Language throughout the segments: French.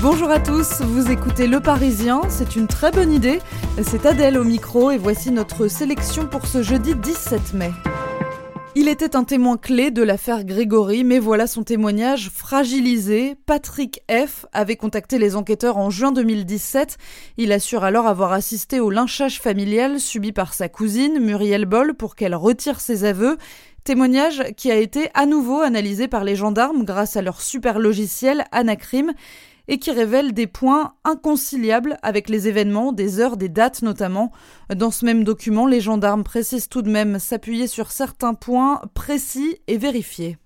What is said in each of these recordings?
Bonjour à tous, vous écoutez Le Parisien, c'est une très bonne idée. C'est Adèle au micro et voici notre sélection pour ce jeudi 17 mai. Il était un témoin clé de l'affaire Grégory, mais voilà son témoignage fragilisé. Patrick F. avait contacté les enquêteurs en juin 2017. Il assure alors avoir assisté au lynchage familial subi par sa cousine, Muriel Boll, pour qu'elle retire ses aveux. Témoignage qui a été à nouveau analysé par les gendarmes grâce à leur super logiciel Anacrim et qui révèle des points inconciliables avec les événements, des heures, des dates notamment. Dans ce même document, les gendarmes précisent tout de même s'appuyer sur certains points précis et vérifiés.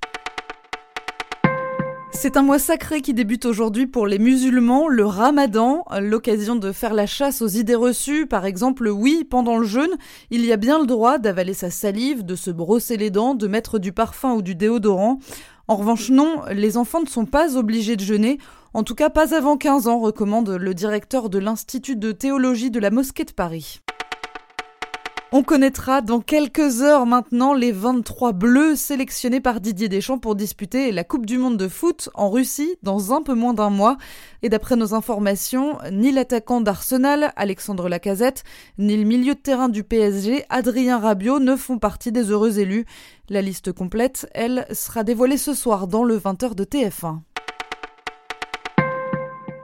C'est un mois sacré qui débute aujourd'hui pour les musulmans, le ramadan, l'occasion de faire la chasse aux idées reçues. Par exemple, oui, pendant le jeûne, il y a bien le droit d'avaler sa salive, de se brosser les dents, de mettre du parfum ou du déodorant. En revanche, non, les enfants ne sont pas obligés de jeûner. En tout cas, pas avant 15 ans, recommande le directeur de l'Institut de théologie de la Mosquée de Paris. On connaîtra dans quelques heures maintenant les 23 bleus sélectionnés par Didier Deschamps pour disputer la Coupe du Monde de foot en Russie dans un peu moins d'un mois. Et d'après nos informations, ni l'attaquant d'Arsenal, Alexandre Lacazette, ni le milieu de terrain du PSG, Adrien Rabiot, ne font partie des heureux élus. La liste complète, elle, sera dévoilée ce soir dans le 20h de TF1.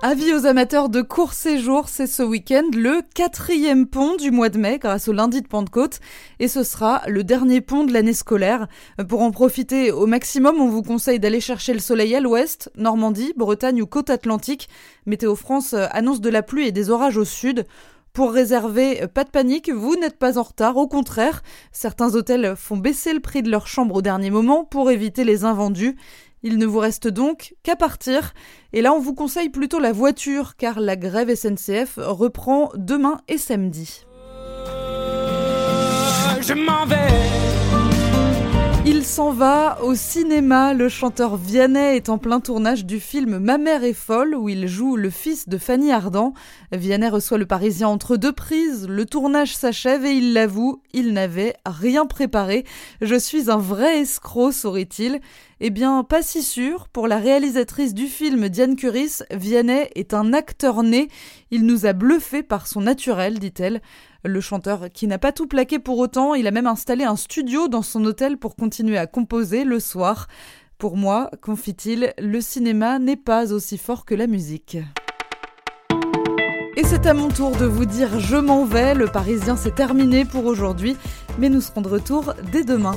Avis aux amateurs de court séjour, c'est ce week-end le quatrième pont du mois de mai grâce au lundi de Pentecôte et ce sera le dernier pont de l'année scolaire. Pour en profiter au maximum, on vous conseille d'aller chercher le soleil à l'ouest, Normandie, Bretagne ou côte atlantique. Météo France annonce de la pluie et des orages au sud. Pour réserver, pas de panique, vous n'êtes pas en retard, au contraire. Certains hôtels font baisser le prix de leur chambre au dernier moment pour éviter les invendus. Il ne vous reste donc qu'à partir. Et là, on vous conseille plutôt la voiture, car la grève SNCF reprend demain et samedi. Je m'en vais. S'en va au cinéma. Le chanteur Vianney est en plein tournage du film Ma mère est folle où il joue le fils de Fanny Ardant. Vianney reçoit le Parisien entre deux prises. Le tournage s'achève et il l'avoue, il n'avait rien préparé. Je suis un vrai escroc, saurait-il. Eh bien, pas si sûr. Pour la réalisatrice du film, Diane Curis, Vianney est un acteur né. Il nous a bluffé par son naturel, dit-elle. Le chanteur qui n'a pas tout plaqué pour autant, il a même installé un studio dans son hôtel pour continuer à composer le soir. Pour moi, confie-t-il, le cinéma n'est pas aussi fort que la musique. Et c'est à mon tour de vous dire je m'en vais, le Parisien s'est terminé pour aujourd'hui, mais nous serons de retour dès demain.